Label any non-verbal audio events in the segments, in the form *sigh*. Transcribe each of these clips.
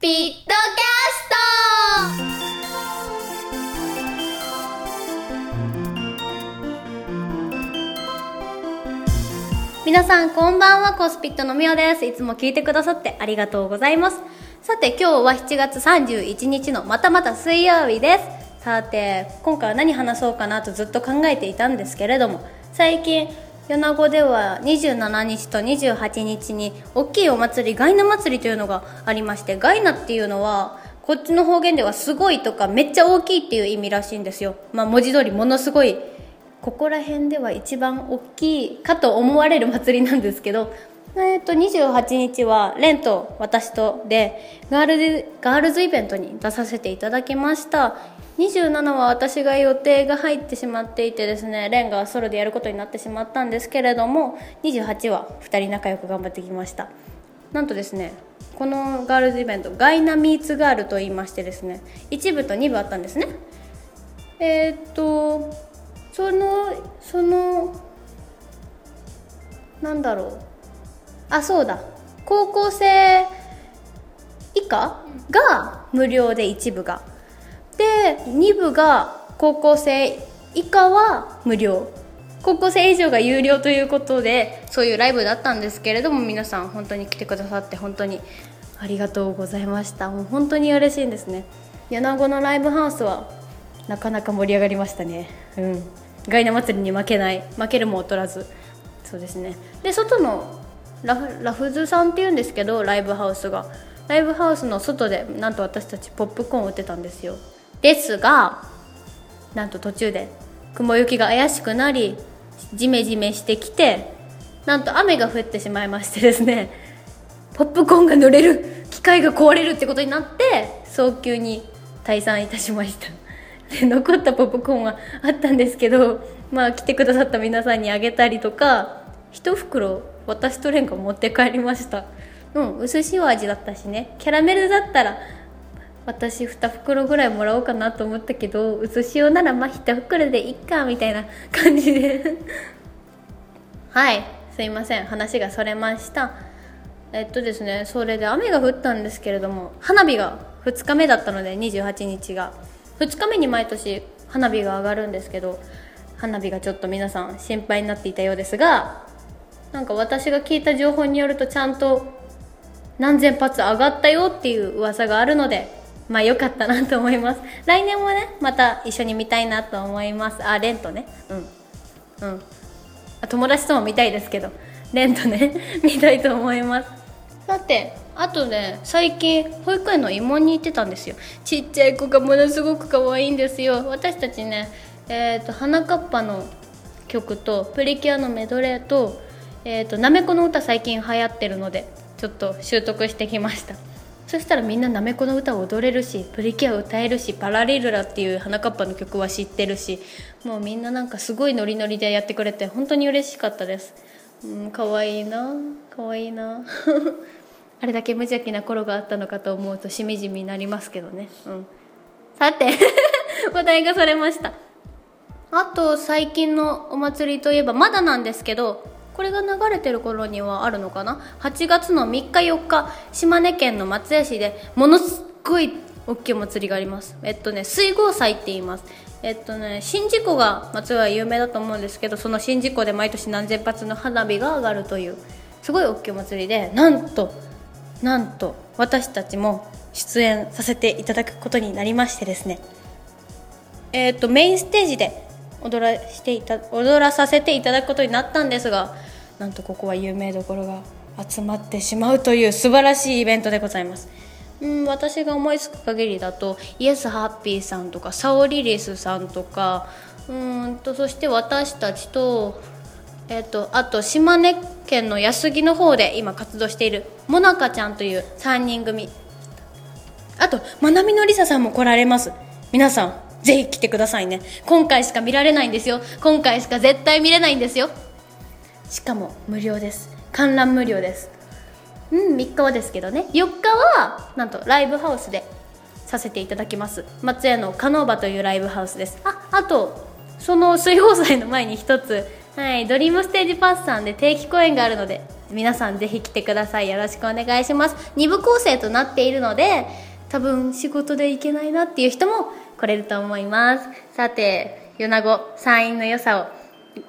ピットキャスト。皆さんこんばんはコスピットのみおです。いつも聞いてくださってありがとうございます。さて今日は7月31日のまたまた水曜日です。さて今回は何話そうかなとずっと考えていたんですけれども最近米子では27日と28日に大きいお祭りガイナ祭りというのがありましてガイナっていうのはこっちの方言ではすごいとかめっちゃ大きいっていう意味らしいんですよ。まあ文字通りものすごいここら辺では一番大きいかと思われる祭りなんですけどえー、と28日はレンと私とでガールズガールズイベントに出させていただきました。27は私が予定が入ってしまっていてですねレンがソロでやることになってしまったんですけれども28は2人仲良く頑張ってきました。なんとですねこのガールズイベントガイナミーツガールと言いましてですね1部と2部あったんですね。えー、っとそのそのなんだろう。あそうだ。高校生以下が無料で1部が。で2部が高校生以下は無料高校生以上が有料ということでそういうライブだったんですけれども皆さん本当に来てくださって本当にありがとうございました。もう本当に嬉しいんですね。米子のライブハウスはなかなか盛り上がりましたね。うん。ガイナ祭りに負けない負けるも劣らず。そうですね。で外のララフズさんっていうんですけどライブハウスが。ライブハウスの外でなんと私たちポップコーン売ってたんですよ。ですがなんと途中で雲行きが怪しくなりジメジメしてきてなんと雨が降ってしまいましてですねポップコーンが濡れる機械が壊れるってことになって早急に退散いたしました。*laughs* で残ったポップコーンはあったんですけどまあ来てくださった皆さんにあげたりとか一袋私とレンが持って帰りました。うん薄塩味だったしね。キャラメルだったら私2袋ぐらいもらおうかなと思ったけど薄塩ならまあ1袋でいっかみたいな感じで。はいすいません。話がそれました。えっとですねそれで雨が降ったんですけれども花火が2日目だったので28日が。2日目に毎年花火が上がるんですけど花火がちょっと皆さん心配になっていたようですがなんか私が聞いた情報によるとちゃんと何千発上がったよっていう噂があるのでまあ良かったなと思います。来年もねまた一緒に見たいなと思います。あレンとね。うん。うん。友達とも見たいですけど。レンとね。*laughs* 見たいと思います。さてあとね最近保育園の慰問に行ってたんですよ。ちっちゃい子がものすごく可愛いんですよ。私たちねえっ、ー、と花かっぱの曲とプリキュアのメドレーとえーと、なめこの歌最近流行ってるのでちょっと習得してきました。そしたらみんななめこの歌を踊れるしプリキュアを歌えるしパラレルラっていう花かっぱの曲は知ってるしもうみんななんかすごいノリノリでやってくれて本当に嬉しかったです。うん可愛いいな可愛いな。*laughs* あれだけ無邪気な頃があったのかと思うとしみじみになりますけどね。うん。さて *laughs* 話題がそれました。あと最近のお祭りといえばまだなんですけどこれが流れてる頃にはあるのかな？8月の3日4日島根県の松江市でものすごい大きいお祭りがあります。えっとね水郷祭って言います。えっとね宍道湖が松江は有名だと思うんですけどその宍道湖で毎年何千発の花火が上がるというすごい大きいお祭りでなんとなんと私たちも出演させていただくことになりましてですね。えっとメインステージで踊らしていた踊らさせていただくことになったんですがなんとここは有名どころが集まってしまうという素晴らしいイベントでございます。うん私が思いつく限りだとイエスハッピーさんとかサオリリスさんとかうんとそして私たちと,、えーと、あと島根県の安来の方で今活動しているもなかちゃんという3人組あとまなみのりささんも来られます皆さんぜひ来てくださいね。今回しか見られないんですよ。今回しか絶対見れないんですよ。しかも無料です。観覧無料です。うん3日はですけどね。4日はなんとライブハウスでさせていただきます。松屋のカノーバというライブハウスです。ああとその水宝祭の前に一つ。はいドリームステージパスさんで定期公演があるので皆さんぜひ来てください。よろしくお願いします。2部構成となっているので多分仕事で行けないなっていう人も来れると思います。さて米子山陰の良さを、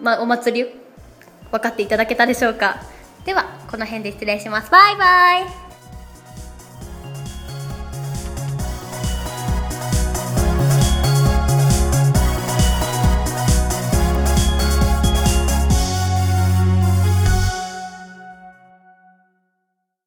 ま、お祭り分かっていただけたでしょうか。ではこの辺で失礼します。バイバイ。